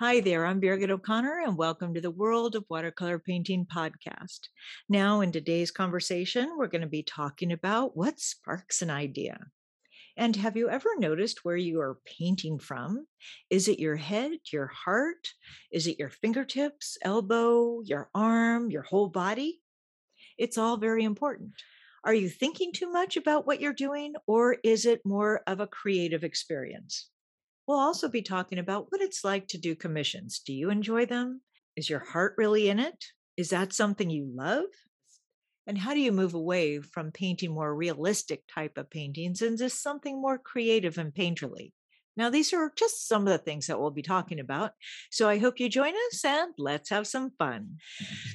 Hi there, I'm Birgit O'Connor, and welcome to the World of Watercolor Painting podcast. Now, in today's conversation, we're going to be talking about what sparks an idea. And have you ever noticed where you are painting from? Is it your head, your heart? Is it your fingertips, elbow, your arm, your whole body? It's all very important. Are you thinking too much about what you're doing, or is it more of a creative experience? We'll also be talking about what it's like to do commissions. Do you enjoy them? Is your heart really in it? Is that something you love? And how do you move away from painting more realistic type of paintings and into something more creative and painterly? Now, these are just some of the things that we'll be talking about. So I hope you join us and let's have some fun.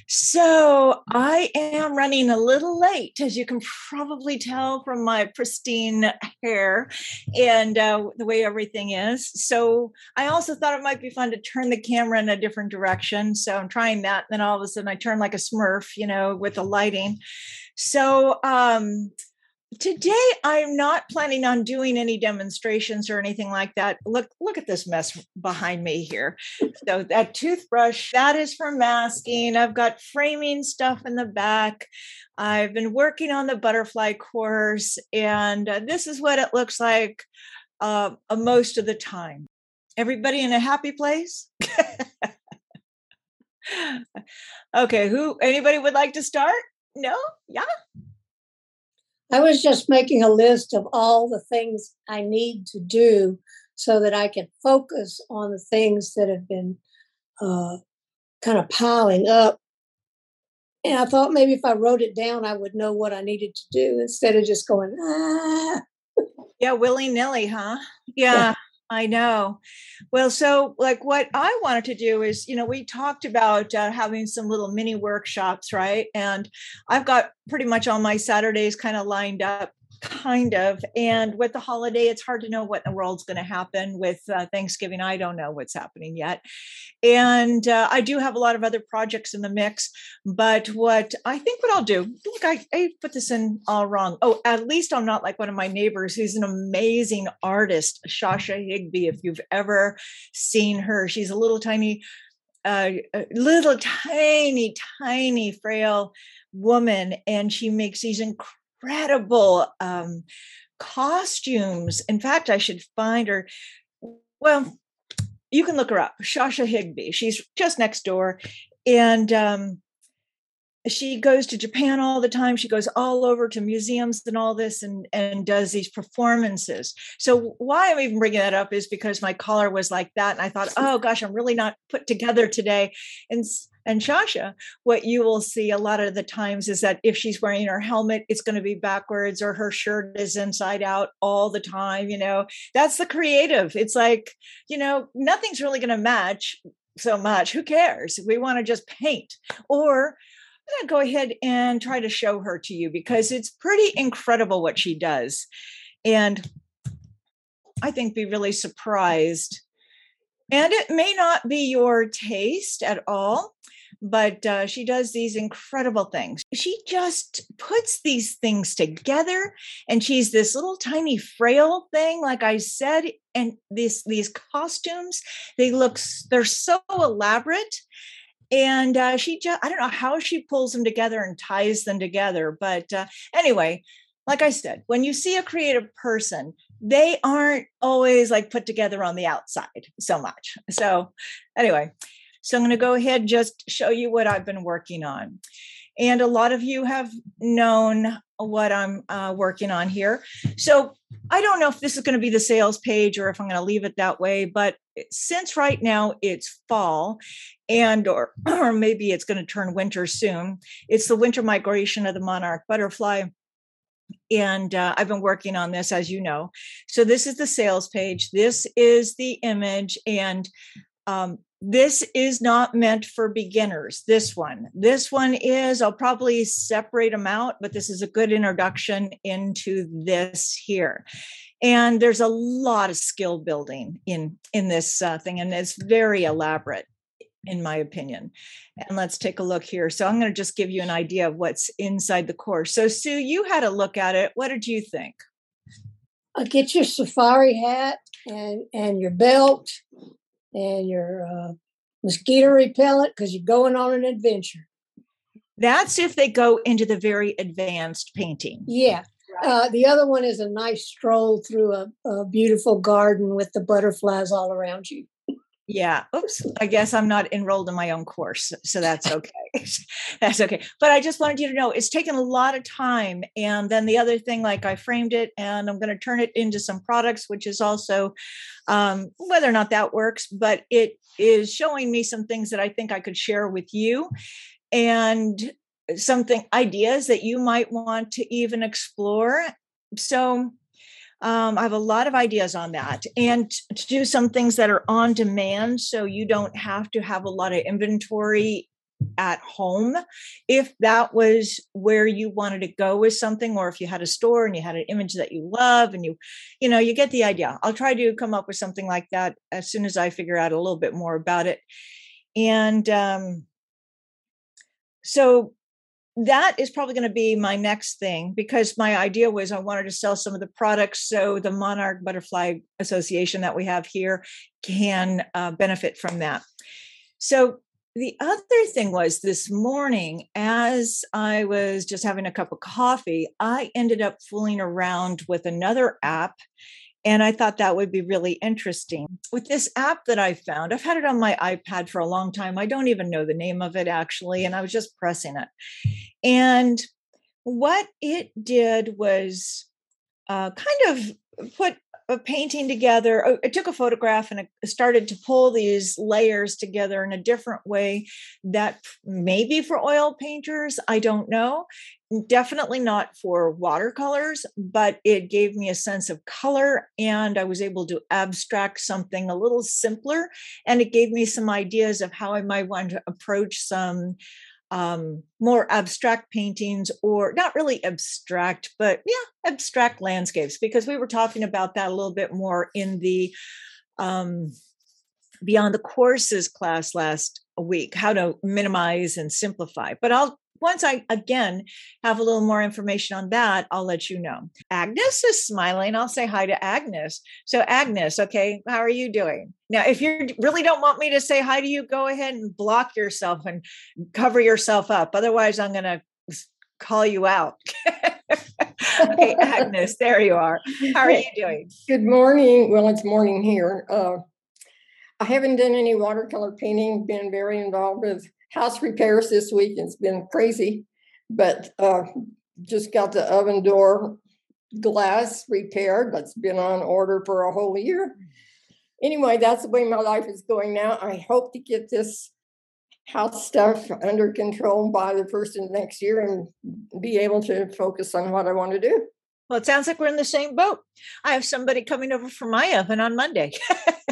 So I am running a little late, as you can probably tell from my pristine hair and uh, the way everything is. So I also thought it might be fun to turn the camera in a different direction. So I'm trying that. And then all of a sudden I turn like a smurf, you know, with the lighting. So, um, today i'm not planning on doing any demonstrations or anything like that. Look look at this mess behind me here. So that toothbrush that is for masking. I've got framing stuff in the back. I've been working on the butterfly course and uh, this is what it looks like uh, uh, most of the time. Everybody in a happy place? Okay who anybody would like to start? No? Yeah I was just making a list of all the things I need to do so that I can focus on the things that have been uh, kind of piling up. And I thought maybe if I wrote it down, I would know what I needed to do instead of just going, ah. Yeah, willy nilly, huh? Yeah. I know. Well, so like what I wanted to do is, you know, we talked about uh, having some little mini workshops, right? And I've got pretty much all my Saturdays kind of lined up kind of and with the holiday it's hard to know what in the world's going to happen with uh, thanksgiving. I don't know what's happening yet. And uh, i do have a lot of other projects in the mix but what i think what i'll do look I, I put this in all wrong. Oh at least i'm not like one of my neighbors who's an amazing artist shasha higby if you've ever seen her. She's a little tiny uh, little tiny tiny frail woman and she makes these incredible incredible um, costumes. In fact, I should find her. Well, you can look her up, Shasha Higby. She's just next door. And um, she goes to Japan all the time. She goes all over to museums and all this and, and does these performances. So, why I'm even bringing that up is because my collar was like that. And I thought, oh gosh, I'm really not put together today. And and Shasha, what you will see a lot of the times is that if she's wearing her helmet, it's going to be backwards or her shirt is inside out all the time. You know, that's the creative. It's like, you know, nothing's really going to match so much. Who cares? We want to just paint. Or I'm going to go ahead and try to show her to you because it's pretty incredible what she does. And I think be really surprised. And it may not be your taste at all, but uh, she does these incredible things. She just puts these things together, and she's this little tiny frail thing, like I said. And these these costumes, they look they're so elaborate, and uh, she just I don't know how she pulls them together and ties them together, but uh, anyway. Like I said, when you see a creative person, they aren't always like put together on the outside so much. So, anyway, so I'm going to go ahead and just show you what I've been working on. And a lot of you have known what I'm uh, working on here. So I don't know if this is going to be the sales page or if I'm going to leave it that way. But since right now it's fall, and or or maybe it's going to turn winter soon, it's the winter migration of the monarch butterfly and uh, I've been working on this, as you know. So this is the sales page. This is the image, and um, this is not meant for beginners this one. This one is i'll probably separate them out but this is a good introduction into this here. And there's a lot of skill building in in this uh, thing and it's very elaborate in my opinion. And let's take a look here. So i'm going to just give you an idea of what's inside the course so sue you had a look at it. What did you think? Uh, get your safari hat and and your belt and your uh, mosquito repellent because you're going on an adventure. That's if they go into the very advanced painting. Yeah. Uh, the other one is a nice stroll through a, a beautiful garden with the butterflies all around you. Yeah. Oops. I guess I'm not enrolled in my own course. So that's okay. that's okay. But I just wanted you to know it's taken a lot of time. And then the other thing, like I framed it and I'm going to turn it into some products, which is also um, whether or not that works, but it is showing me some things that I think I could share with you and something ideas that you might want to even explore. So um, I have a lot of ideas on that, and to do some things that are on demand, so you don't have to have a lot of inventory at home. If that was where you wanted to go with something or if you had a store and you had an image that you love and you you know you get the idea. I'll try to come up with something like that as soon as i figure out a little bit more about it. And um so that is probably going to be my next thing because my idea was I wanted to sell some of the products so the Monarch Butterfly Association that we have here can uh, benefit from that. So the other thing was this morning, as I was just having a cup of coffee, I ended up fooling around with another app and I thought that would be really interesting. With this app that I found, I've had it on my iPad for a long time. I don't even know the name of it actually. And I was just pressing it. And what it did was uh, kind of put a painting together. Oh, I took a photograph and it started to pull these layers together in a different way that maybe for oil painters, I don't know. Definitely not for watercolors, but it gave me a sense of color and I was able to abstract something a little simpler. And it gave me some ideas of how I might want to approach some um, more abstract paintings or not really abstract, but yeah, abstract landscapes, because we were talking about that a little bit more in the um, Beyond the Courses class last week, how to minimize and simplify. But I'll once I again have a little more information on that, I'll let you know. Agnes is smiling. I'll say hi to Agnes. So, Agnes, okay, how are you doing? Now, if you really don't want me to say hi to you, go ahead and block yourself and cover yourself up. Otherwise, I'm going to call you out. okay, Agnes, there you are. How are you doing? Good morning. Well, it's morning here. Uh, I haven't done any watercolor painting, been very involved with house repairs this week. It's been crazy, but uh, just got the oven door glass repaired. That's been on order for a whole year. Anyway, that's the way my life is going now. I hope to get this house stuff under control by the first of next year and be able to focus on what I want to do. Well, it sounds like we're in the same boat. I have somebody coming over for my oven on Monday.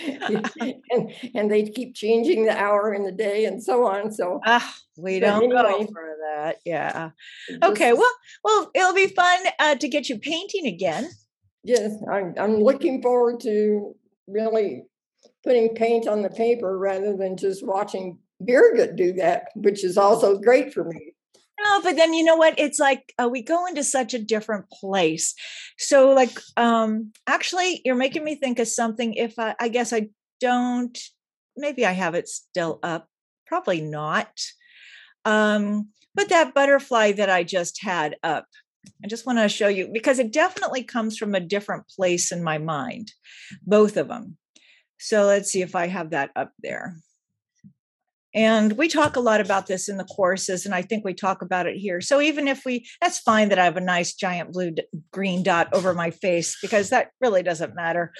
and and they keep changing the hour in the day and so on. So ah, we don't anyway, go for that. Yeah. Okay. Well, well, it'll be fun uh, to get you painting again. Yes, I'm. I'm looking forward to really putting paint on the paper rather than just watching Birgit do that, which is also great for me. No, but then you know what? It's like uh, we go into such a different place. So, like, um, actually, you're making me think of something. If I, I guess I don't, maybe I have it still up. Probably not. Um, but that butterfly that I just had up, I just want to show you because it definitely comes from a different place in my mind, both of them. So let's see if I have that up there. And we talk a lot about this in the courses, and I think we talk about it here. So even if we, that's fine that I have a nice giant blue green dot over my face because that really doesn't matter.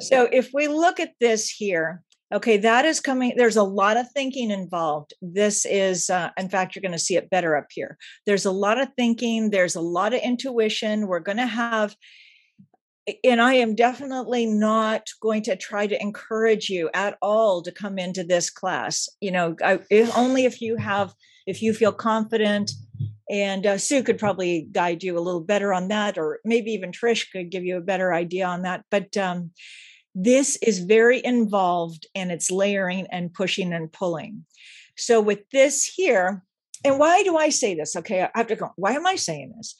so if we look at this here, okay, that is coming, there's a lot of thinking involved. This is, uh, in fact, you're going to see it better up here. There's a lot of thinking, there's a lot of intuition. We're going to have and I am definitely not going to try to encourage you at all to come into this class. You know, I, if, only if you have, if you feel confident. And uh, Sue could probably guide you a little better on that, or maybe even Trish could give you a better idea on that. But um, this is very involved and it's layering and pushing and pulling. So with this here, and why do I say this? Okay, I have to go. Why am I saying this?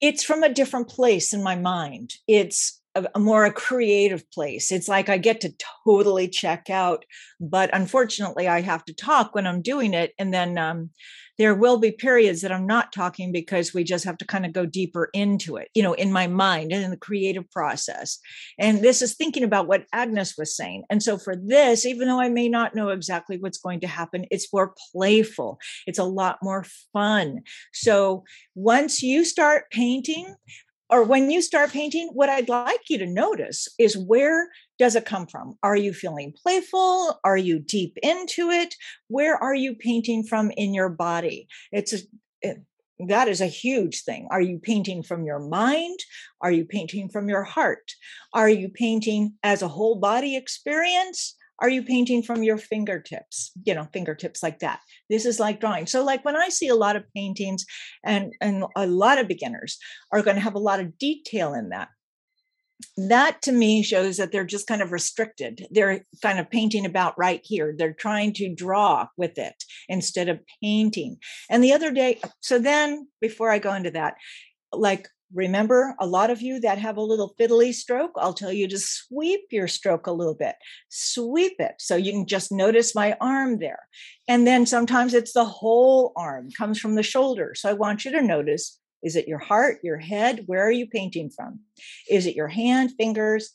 It's from a different place in my mind. It's a, a, more a creative place. It's like I get to totally check out, but unfortunately, I have to talk when I'm doing it, and then um, there will be periods that I'm not talking because we just have to kind of go deeper into it, you know, in my mind and in the creative process. And this is thinking about what Agnes was saying. And so for this, even though I may not know exactly what's going to happen, it's more playful. It's a lot more fun. So once you start painting, or when you start painting, what I'd like you to notice is where does it come from? Are you feeling playful? Are you deep into it? Where are you painting from in your body? It's a, it, that is a huge thing. Are you painting from your mind? Are you painting from your heart? Are you painting as a whole body experience? are you painting from your fingertips you know fingertips like that this is like drawing so like when i see a lot of paintings and and a lot of beginners are going to have a lot of detail in that that to me shows that they're just kind of restricted they're kind of painting about right here they're trying to draw with it instead of painting and the other day so then before i go into that like Remember, a lot of you that have a little fiddly stroke, I'll tell you to sweep your stroke a little bit. Sweep it so you can just notice my arm there. And then sometimes it's the whole arm, comes from the shoulder. So I want you to notice is it your heart, your head? Where are you painting from? Is it your hand, fingers,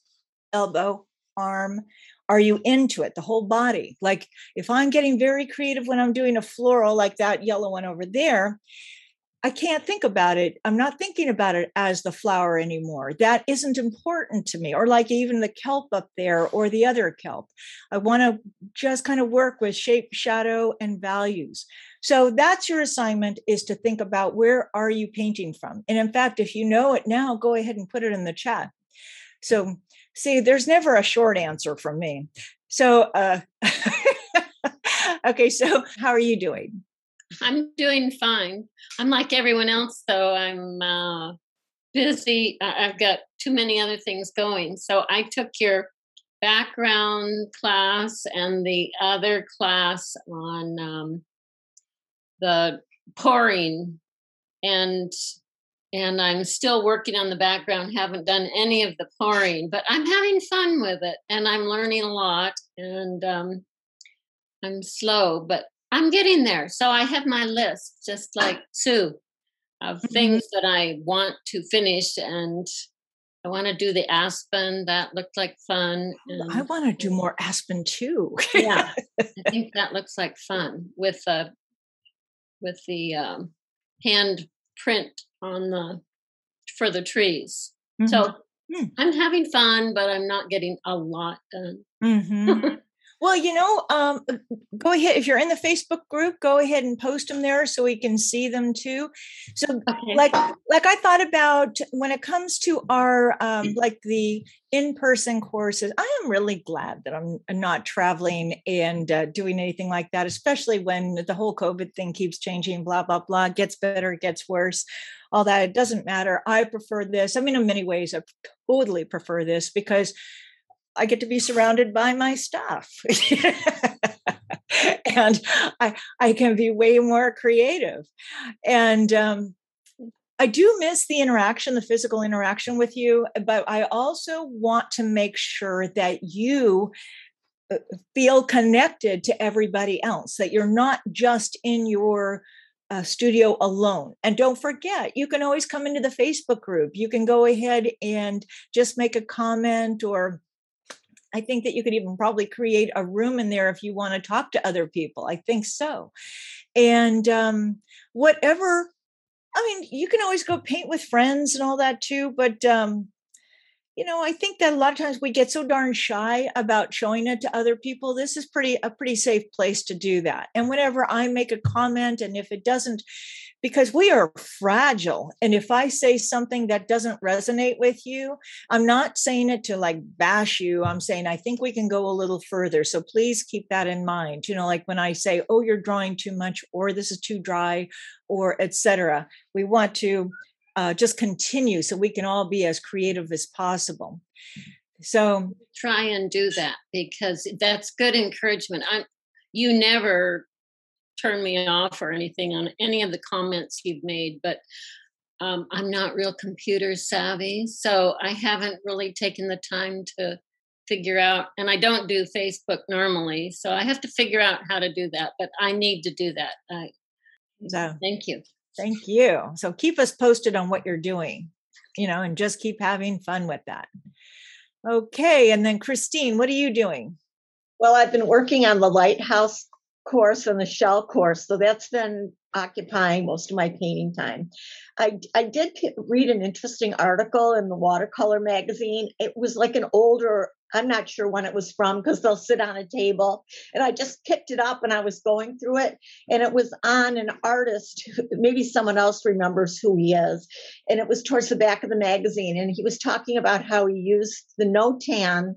elbow, arm? Are you into it, the whole body? Like if I'm getting very creative when I'm doing a floral like that yellow one over there, I can't think about it. I'm not thinking about it as the flower anymore. That isn't important to me. Or like even the kelp up there or the other kelp. I want to just kind of work with shape, shadow, and values. So that's your assignment is to think about where are you painting from? And in fact, if you know it now, go ahead and put it in the chat. So see, there's never a short answer from me. So uh okay, so how are you doing? I'm doing fine. I'm like everyone else, though. I'm uh, busy. I've got too many other things going. So I took your background class and the other class on um, the pouring, and and I'm still working on the background. Haven't done any of the pouring, but I'm having fun with it, and I'm learning a lot. And um, I'm slow, but I'm getting there. So I have my list, just like Sue, of mm-hmm. things that I want to finish. And I want to do the aspen. That looked like fun. And, I want to do more aspen too. yeah, I think that looks like fun with the uh, with the um, hand print on the for the trees. Mm-hmm. So mm. I'm having fun, but I'm not getting a lot done. Mm-hmm. Well, you know, um, uh, go ahead. If you're in the Facebook group, go ahead and post them there so we can see them too. So, okay. like, like I thought about when it comes to our um, like the in-person courses. I am really glad that I'm not traveling and uh, doing anything like that, especially when the whole COVID thing keeps changing. Blah blah blah. Gets better, gets worse. All that it doesn't matter. I prefer this. I mean, in many ways, I totally prefer this because I get to be surrounded by my stuff. and I, I can be way more creative. And um, I do miss the interaction, the physical interaction with you, but I also want to make sure that you uh, feel connected to everybody else, that you're not just in your uh, studio alone. And don't forget, you can always come into the Facebook group. You can go ahead and just make a comment or I think that you could even probably create a room in there if you want to talk to other people. I think so. And um, whatever, I mean, you can always go paint with friends and all that too. But, um, you know, I think that a lot of times we get so darn shy about showing it to other people. This is pretty a pretty safe place to do that. And whenever I make a comment, and if it doesn't because we are fragile. And if I say something that doesn't resonate with you, I'm not saying it to like bash you. I'm saying I think we can go a little further. So please keep that in mind. You know, like when I say, "Oh, you're drawing too much," or "This is too dry," or etc. We want to uh, just continue so we can all be as creative as possible. So try and do that because that's good encouragement. I'm you never turn me off or anything on any of the comments you've made, but um, I'm not real computer savvy, so I haven't really taken the time to figure out. And I don't do Facebook normally, so I have to figure out how to do that. But I need to do that. I, so thank you. Thank you. So keep us posted on what you're doing, you know, and just keep having fun with that. Okay. And then Christine, what are you doing? Well, I've been working on the lighthouse course and the shell course. So that's been occupying most of my painting time. I, I did read an interesting article in the watercolor magazine. It was like an older, I'm not sure when it was from because they'll sit on a table. And I just picked it up and I was going through it. And it was on an artist, maybe someone else remembers who he is. And it was towards the back of the magazine. And he was talking about how he used the Notan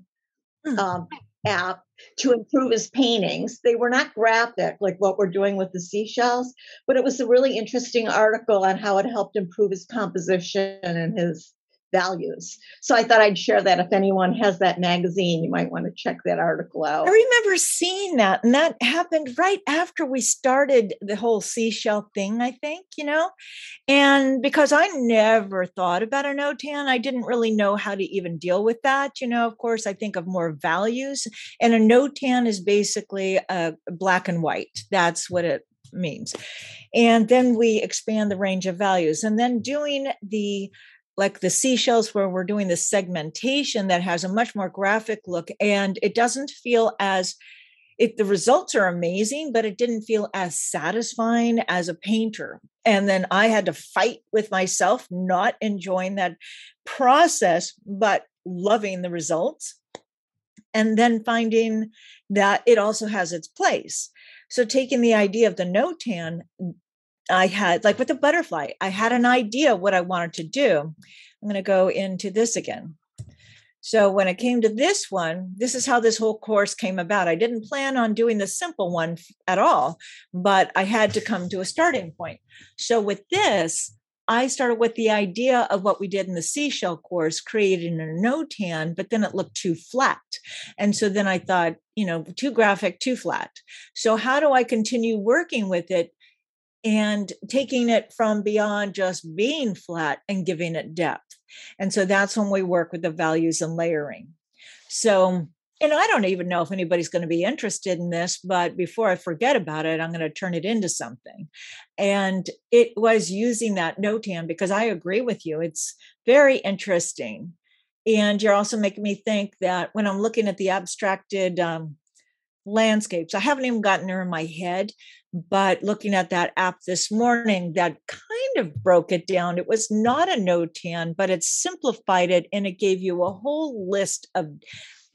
hmm. um, app to improve his paintings. They were not graphic like what we're doing with the seashells, but it was a really interesting article on how it helped improve his composition and his values. So I thought I'd share that if anyone has that magazine, you might want to check that article out. I remember seeing that, and that happened right after we started the whole seashell thing, I think, you know. And because I never thought about a notan, I didn't really know how to even deal with that. You know, of course, I think of more values, and a notan is basically a black and white. That's what it means. And then we expand the range of values. And then doing the like the seashells where we're doing the segmentation that has a much more graphic look and it doesn't feel as it the results are amazing but it didn't feel as satisfying as a painter. And then i had to fight with myself not enjoying that process but loving the results and then finding that it also has its place. So taking the idea of the notan I had, like with the butterfly, I had an idea what I wanted to do. I'm going to go into this again. So when it came to this one, this is how this whole course came about. I didn't plan on doing the simple one at all, but I had to come to a starting point. So with this, I started with the idea of what we did in the seashell course, creating a notan, but then it looked too flat. And so then I thought, you know, too graphic, too flat. So how do I continue working with it and taking it from beyond just being flat and giving it depth. And so that's when we work with the values and layering. So, and I don't even know if anybody's going to be interested in this, but before I forget about it, I'm going to turn it into something. And it was using that notan because I agree with you. It's very interesting. And you're also making me think that when I'm looking at the abstracted um, landscapes, I haven't even gotten there in my head, but looking at that app this morning, that kind of broke it down. It was not a notan, but it simplified it and it gave you a whole list of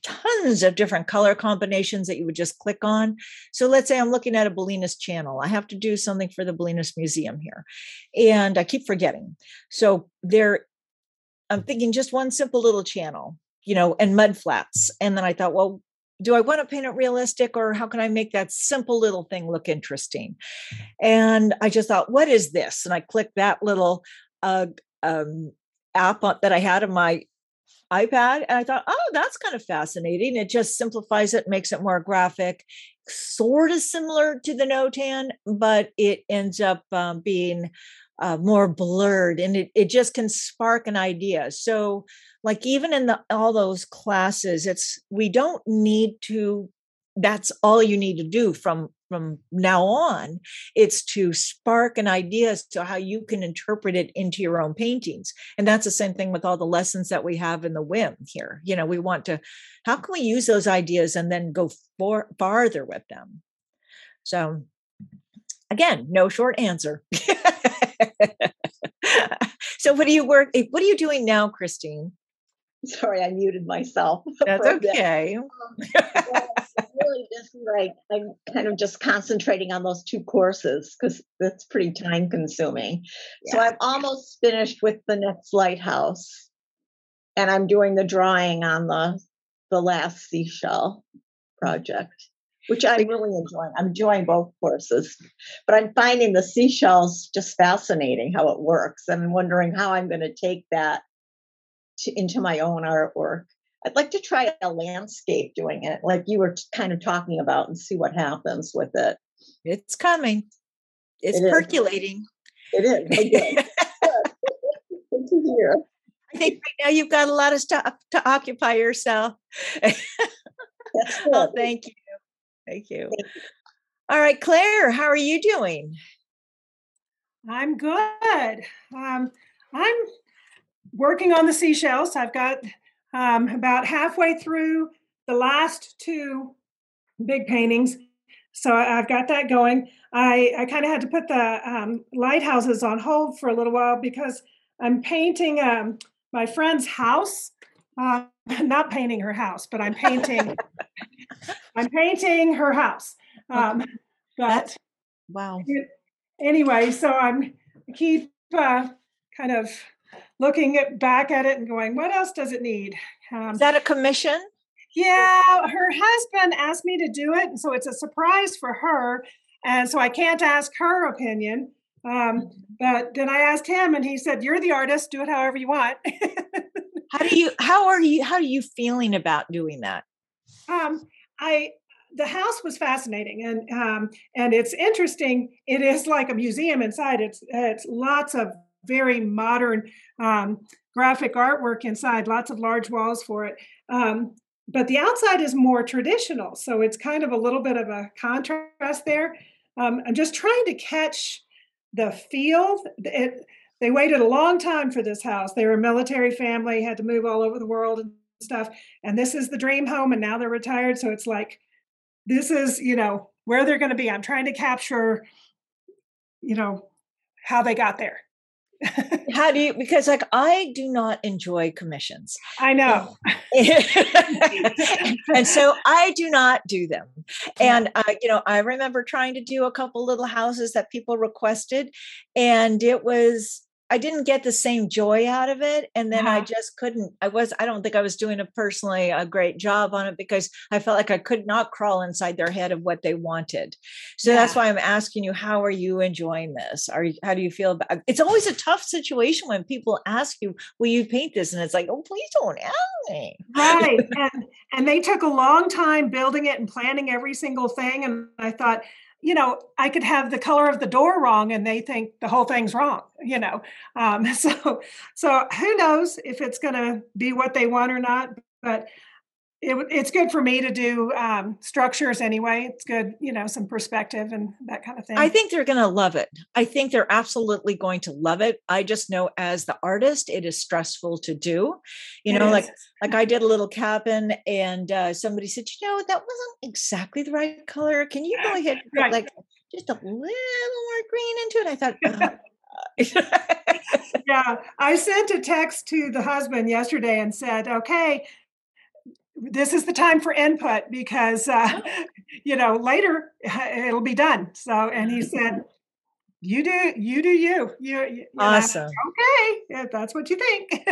tons of different color combinations that you would just click on. So let's say I'm looking at a Bolinas channel. I have to do something for the Bolinas Museum here. And I keep forgetting. So there, I'm thinking just one simple little channel, you know, and mud flats. And then I thought, well, do I want to paint it realistic or how can I make that simple little thing look interesting? And I just thought, what is this? And I clicked that little uh, um, app that I had on my iPad and I thought, oh, that's kind of fascinating. It just simplifies it, makes it more graphic, sort of similar to the Notan, but it ends up um, being uh, more blurred and it, it just can spark an idea. So like even in the all those classes it's we don't need to that's all you need to do from from now on. It's to spark an idea as to how you can interpret it into your own paintings. And that's the same thing with all the lessons that we have in the whim here. You know we want to how can we use those ideas and then go for, farther with them? So again no short answer so what do you work what are you doing now christine Sorry, I muted myself. That's okay. Um, really just like I'm kind of just concentrating on those two courses because that's pretty time consuming. Yeah. So I'm almost finished with the next lighthouse, and I'm doing the drawing on the the last seashell project, which I'm really enjoying. I'm enjoying both courses, but I'm finding the seashells just fascinating how it works, and I'm wondering how I'm going to take that to, into my own artwork. I'd like to try a landscape doing it, like you were kind of talking about, and see what happens with it. It's coming. It's it percolating. It is. to hear. I think right now you've got a lot of stuff to occupy yourself. That's oh, good. thank you. Thank you. Thank you. All right, Claire, how are you doing? I'm good. Um, I'm working on the seashells. I've got um, about halfway through the last two big paintings. So I- I've got that going. I, I kind of had to put the um, lighthouses on hold for a little while because I'm painting um, my friend's house. Uh, not painting her house, but I'm painting. I'm painting her house. Um, but Wow. anyway, so I'm I keep uh, kind of looking at, back at it and going, what else does it need? Um, Is that a commission? yeah, her husband asked me to do it, and so it's a surprise for her, and so I can't ask her opinion. Um, but then I asked him, and he said, "You're the artist. Do it however you want." How do you how are you how are you feeling about doing that? Um, I the house was fascinating and um, and it's interesting. It is like a museum inside. It's it's lots of very modern um, graphic artwork inside. Lots of large walls for it. Um, but the outside is more traditional, so it's kind of a little bit of a contrast there. Um, I'm just trying to catch the feel. It, they waited a long time for this house. They were a military family, had to move all over the world and stuff. And this is the dream home, and now they're retired. So it's like, this is, you know, where they're going to be. I'm trying to capture, you know, how they got there. How do you because like I do not enjoy commissions. I know. and so I do not do them. And uh, you know, I remember trying to do a couple little houses that people requested, and it was I didn't get the same joy out of it. And then I Uh-huh. just couldn't. I was I don't think I was doing a personally a great job on it because I felt like I could not crawl inside their head of what they wanted. So that's why I'm asking you, how are you enjoying this? Are you how do you feel about it's always a tough situation when people ask you, will you paint this? And it's like, oh, please don't ask me. right and and they took a long time building it and planning every single thing and i thought you know i could have the color of the door wrong and they think the whole thing's wrong you know um, so so who knows if it's going to be what they want or not but it, it's good for me to do um, structures anyway it's good you know some perspective and that kind of thing I think they're going to love it. I think they're absolutely going to love it. I just know as the artist, it is stressful to do. You It know, like is. like I did a little cabin, and uh, somebody said, you know, that wasn't exactly the right color. Can you go ahead and put Right. like just a little more green into it? I thought. uh, yeah, I sent a text to the husband yesterday and said, okay, this is the time for input because, uh, you know, later it'll be done. So, and he said, you do, you do you. You, you awesome. okay, if that's what you think.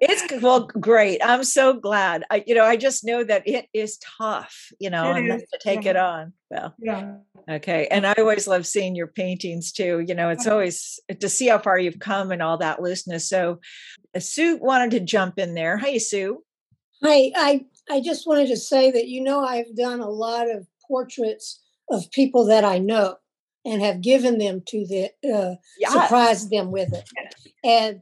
It's well, great. I'm so glad. I, you know, I just know that it is tough, you know, and is, to take yeah. it on. Well, yeah. Okay. And I always love seeing your paintings too. You know, it's Uh-huh. always to see how far you've come and all that looseness. So uh, Sue wanted to jump in there. Hey, Sue. Hi, I, I just wanted to say that, you know, I've done a lot of portraits of people that I know and have given them to the, uh, Yeah. surprised them with it. And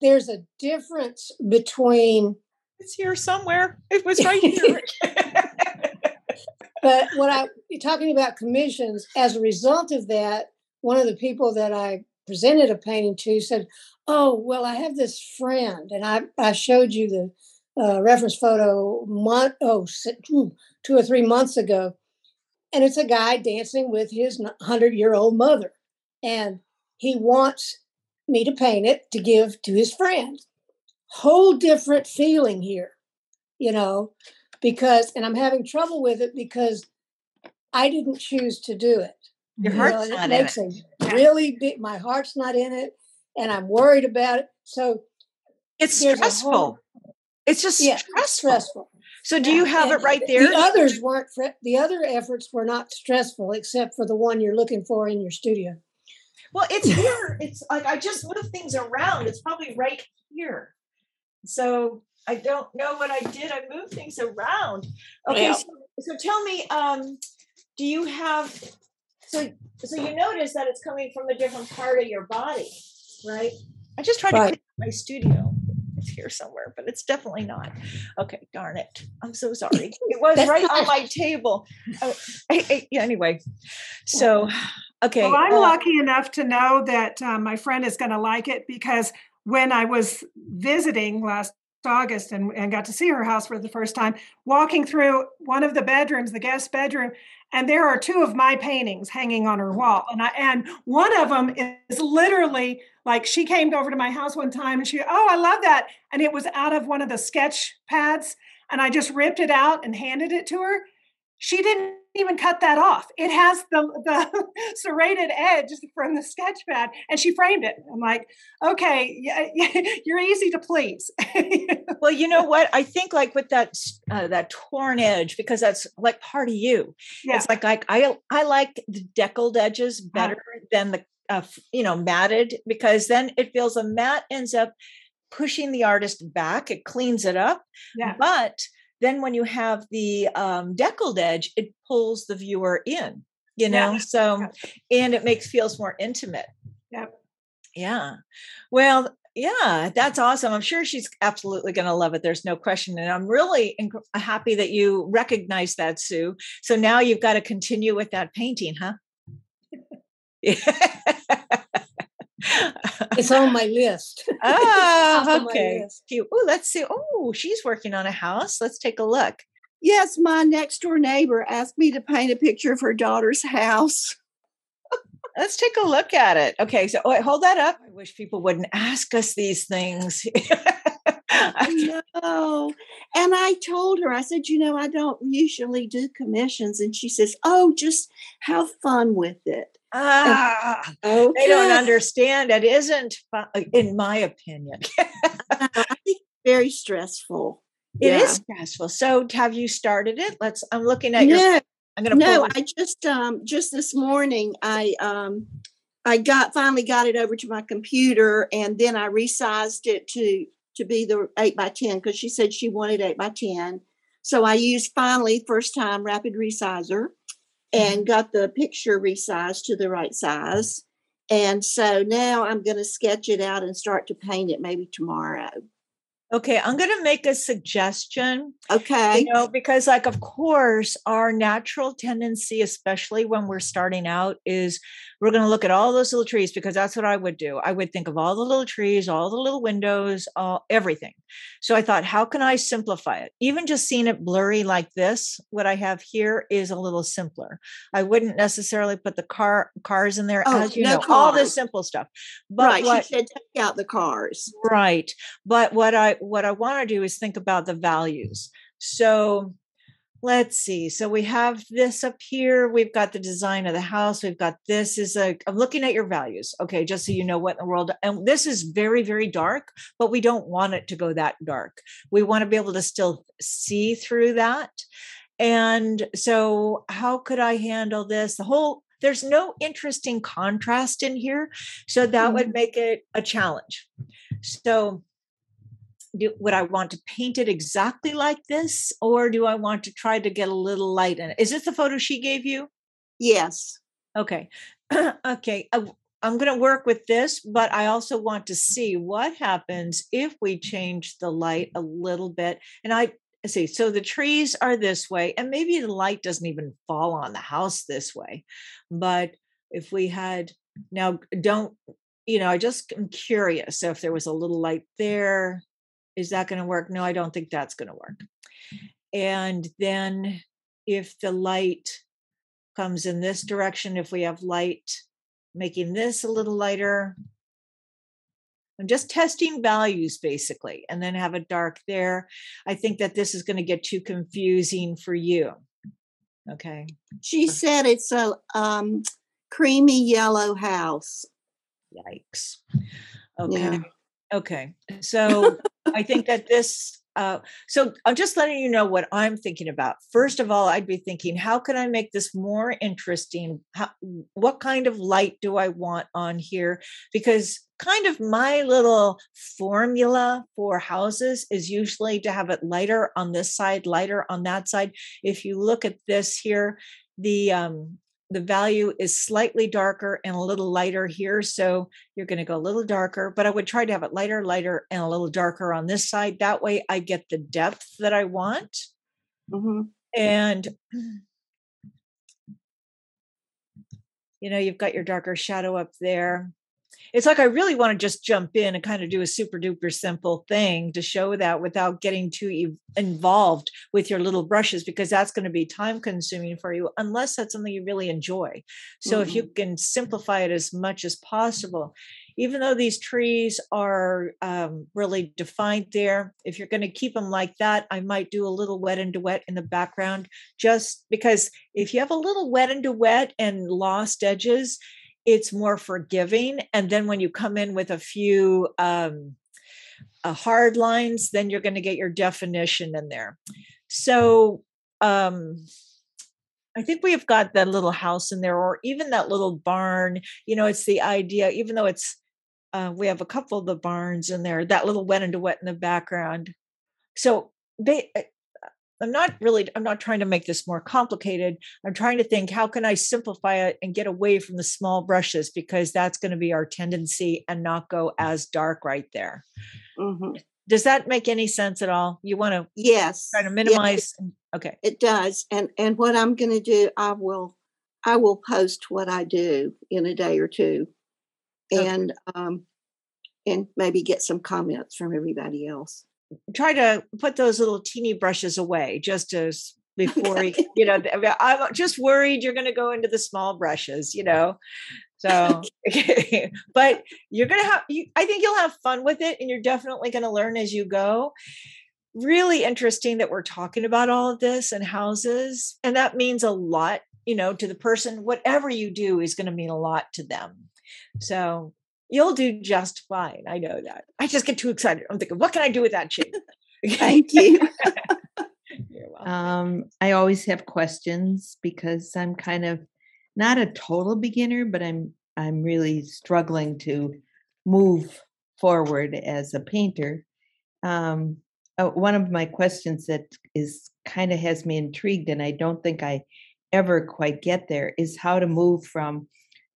there's a difference between, It's here somewhere. It was right here. but when I, you're talking about commissions, as a result of that, one of the people that I presented a painting to said, Oh, well, I have this friend, and I, I showed you the uh, reference photo month, oh, si- two or three months ago. And it's a guy dancing with his 100 year old mother. And he wants me to paint it to give to his friend. Whole different feeling here, you know, because, and I'm having trouble with it because I didn't choose to do it. Your You know, heart's and not in makes it. really big, my heart's not in it, and I'm worried about it. So, It's a whole- stressful. It's just yeah, stressful. stressful. So do you have it right there? The others weren't. The other efforts were not stressful, except for the one you're looking for in your studio. Well, it's here. It's like I just moved things around. It's probably right here. So I don't know what I did. I moved things around. Okay, Yeah. so, so tell me, um, do you have so so you notice that it's coming from a different part of your body, right? I just tried to Right. clean my studio. Here somewhere, but it's definitely not. Okay, darn it. I'm so sorry. It was right on my table. Oh, I- I- yeah, anyway, so okay. Well, I'm uh, lucky enough to know that uh, my friend is going to like it because when I was visiting last August and, and got to see her house for the first time, walking through one of the bedrooms, the guest bedroom, and there are two of my paintings hanging on her wall. And I and one of them is literally like she came over to my house one time and she, oh, I love that. And it was out of one of the sketch pads. And I just ripped it out and handed it to her. She didn't even cut that off. It has the the serrated edge from the sketch pad, and she framed it. I'm like, okay, yeah, you're easy to please. well, you know what? I think like with that uh, that torn edge because that's like part of you. yeah, It's like like I I like the deckled edges Uh-huh. better than the uh, you know matted because then it feels a mat ends up pushing the artist back. It cleans it up, yeah, but then when you have the um, deckled edge, it pulls the viewer in. You Yeah. know, so and it makes feels more intimate. Yep. Yeah. Well, yeah, that's awesome. I'm sure she's absolutely going to love it. There's no question. And I'm really inc- happy that you recognize that, Sue. So now you've got to continue with that painting, huh? It's on my list. ah, my okay. list. Oh, let's see. Oh, she's working on a house. Let's take a look. Yes, my next door neighbor asked me to paint a picture of her daughter's house. Let's take a look at it. Okay, so wait, hold that up. I wish people wouldn't ask us these things. I know. And I told her, I said, you know, I don't usually do commissions. And she says, oh, just have fun with it. Ah, Okay. they don't understand. It isn't, in my opinion. I think it's very stressful. It is Yeah. stressful. So have you started it? Let's I'm looking at your No, I'm gonna no, it- I just um just this morning I um I got finally got it over to my computer and then I resized it to to be the eight by ten because she said she wanted eight by ten. So I used finally first time rapid resizer Mm-hmm. and got the picture resized to the right size. And so now I'm going to sketch it out and start to paint it maybe tomorrow. okay, I'm gonna make a suggestion. Okay. You know, because like of course our natural tendency, especially when we're starting out, is we're gonna look at all those little trees because that's what I would do. I would think of all the little trees, all the little windows, all everything. So I thought, how can I simplify it? Even just seeing it blurry like this, what I have here is a little simpler. I wouldn't necessarily put the car cars in there, Oh, as you no know, all the simple stuff. But right. what She said take out the cars. right but what i what i want to do is think about the values so let's see so we have this up here we've got the design of the house we've got this is a i'm looking at your values okay just so you know what in the world and this is very very dark but we don't want it to go that dark. We want to be able to still see through that and so how could i handle this? The whole there's no interesting contrast in here so that would mm-hmm. make it a challenge. So do, would I want to paint it exactly like this, or do I want to try to get a little light in it? Is this the photo she gave you? Yes. Okay. okay. I, I'm going to work with this, but I also want to see what happens if we change the light a little bit. And I see, so the trees are this way, and maybe the light doesn't even fall on the house this way. But if we had now, don't, you know, I just am curious So if there was a little light there, is that going to work? No, I don't think that's going to work. And then if the light comes in this direction, if we have light making this a little lighter, I'm just testing values basically, and then have a dark there. I think that this is going to get too confusing for you. Okay. She said it's a um, creamy yellow house. Yikes. Okay. Yeah. Okay. So I think that this, uh, so I'm just letting you know what I'm thinking about. First of all, I'd be thinking, how can I make this more interesting? How, what kind of light do I want on here? Because kind of my little formula for houses is usually to have it lighter on this side, lighter on that side. If you look at this here, the um the value is slightly darker and a little lighter here. So you're going to go a little darker, but I would try to have it lighter, lighter, and a little darker on this side. That way I get the depth that I want. hmm And, you know, you've got your darker shadow up there it's like I really want to just jump in and kind of do a super duper simple thing to show that without getting too involved with your little brushes because that's going to be time consuming for you unless that's something you really enjoy. So mm-hmm. if you mm-hmm. can simplify it as much as possible, even though these trees are um, really defined there, if you're going to keep them like that, I might do a little wet into wet in the background just because if you have a little wet into wet and lost edges, it's more forgiving and then when you come in with a few um, uh, hard lines then you're going to get your definition in there so um, I think we've got that little house in there, or even that little barn. You know, it's the idea, even though it's, uh, we have a couple of the barns in there, that little wet into wet in the background. So they, uh, I'm not really, I'm not trying to make this more complicated. I'm trying to think how can I simplify it and get away from the small brushes because that's going to be our tendency and not go as dark right there. Mm-hmm. Does that make any sense at all? You want to yes try to minimize. Yes, okay, it does. And and what I'm going to do, I will I will post what I do in a day or two, and um, and maybe get some comments from everybody else try to put those little teeny brushes away just as before you, you know i'm just worried you're going to go into the small brushes you know? So but you're going to have you, i think you'll have fun with it and you're definitely going to learn as you go. Really interesting that we're talking about all of this and houses and that means a lot you know to the person whatever you do is going to mean a lot to them. So You'll do just fine. I know that. I just get too excited. I'm thinking, what can I do with that shape? Thank you. um, I always have questions because I'm kind of not a total beginner, but I'm I'm really struggling to move forward as a painter. Um, uh, one of my questions that is kind of has me intrigued, and I don't think I ever quite get there, is how to move from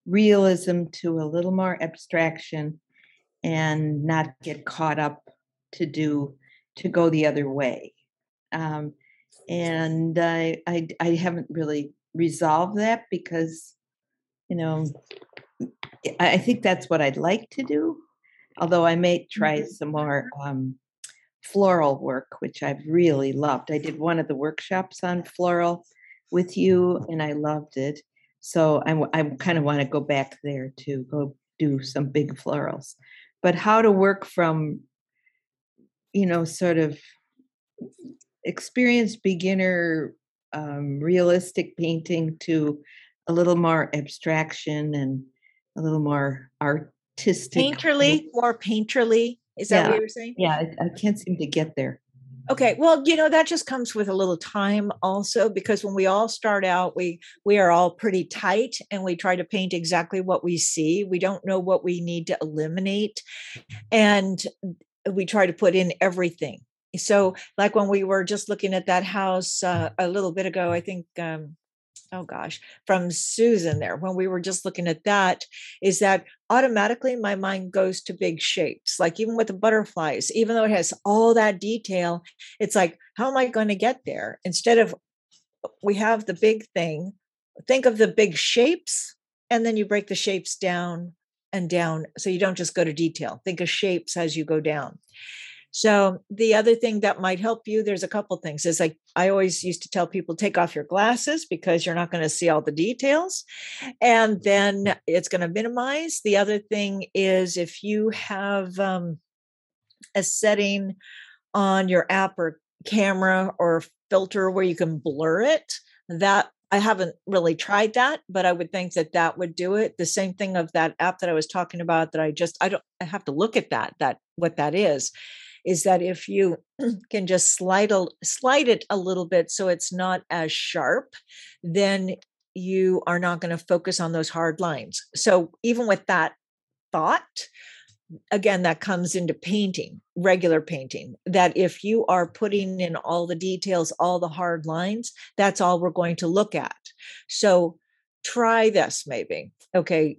realism to a little more abstraction and not get caught up to do to go the other way. Um, and I, I i haven't really resolved that because you know i think that's what i'd like to do although i may try mm-hmm. some more um, floral work which i've really loved. I did one of the workshops on floral with you and i loved it so I, I kind of want to go back there to go do some big florals. But how to work from, you know, sort of experienced beginner um, realistic painting to a little more abstraction and a little more artistic. Painterly, more painterly. Is that yeah. what you were saying? Yeah, I, I can't seem to get there. Okay, well, you know that just comes with a little time also because when we all start out we we are all pretty tight and we try to paint exactly what we see. We don't know what we need to eliminate and we try to put in everything. So like when we were just looking at that house uh, a little bit ago, I think um oh gosh, from Susan there, when we were just looking at that, is that automatically my mind goes to big shapes. Like even with the butterflies, even though it has all that detail, it's like, how am I going to get there? Instead of we have the big thing, think of the big shapes, and then you break the shapes down and down. So you don't just go to detail. Think of shapes as you go down. So the other thing that might help you, there's a couple things. Is like I always used to tell people, take off your glasses because you're not going to see all the details, and then it's going to minimize. The other thing is if you have um, a setting on your app or camera or filter where you can blur it, that I haven't really tried that, but I would think that that would do it. The same thing of that app that I was talking about that I just I don't I have to look at that that what that is is that if you can just slide a, slide it a little bit so it's not as sharp, then you are not going to focus on those hard lines. So even with that thought, again that comes into painting regular painting that if you are putting in all the details all the hard lines that's all we're going to look at so try this maybe. Okay.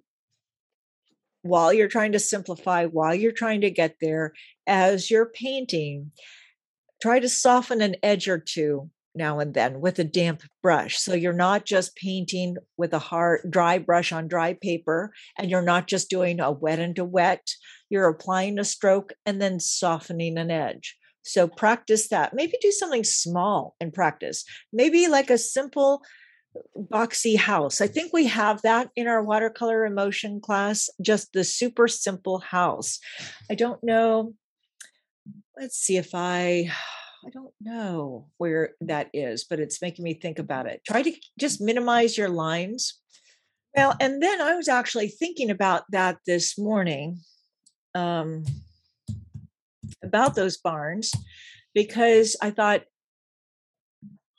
While you're trying to simplify, while you're trying to get there, as you're painting, try to soften an edge or two now and then with a damp brush. So you're not just painting with a hard dry brush on dry paper and you're not just doing a wet into wet. You're applying a stroke and then softening an edge. So practice that. Maybe do something small and practice. Maybe like a simple boxy house. I think we have that in our watercolor emotion class, just the super simple house. I don't know. Let's see if I I don't know where that is, but it's making me think about it. Try to just minimize your lines. Well, and then I was actually thinking about that this morning um, about those barns because I thought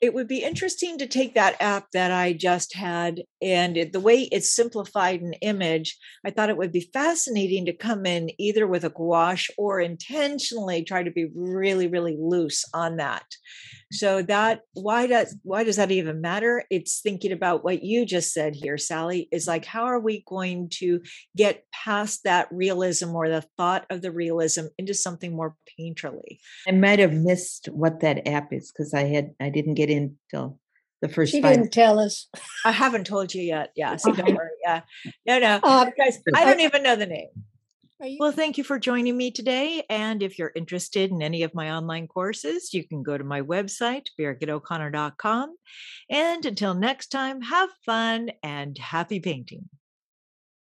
it would be interesting to take that app that I just had and it, the way it's simplified an image. I thought it would be fascinating to come in either with a gouache or intentionally try to be really, really loose on that. So that why does why does that even matter? It's thinking about what you just said here, Sally. Is like how are we going to get past that realism or the thought of the realism into something more painterly? I might have missed what that app is because I had I didn't get in till the first She five. didn't tell us. I haven't told you yet. Yeah, so don't worry. Yeah, no, no, Uh, guys, I don't even know the name. You, Well, thank you for joining me today. And if you're interested in any of my online courses, you can go to my website, birgitoconnor.com. And until next time, have fun and happy painting.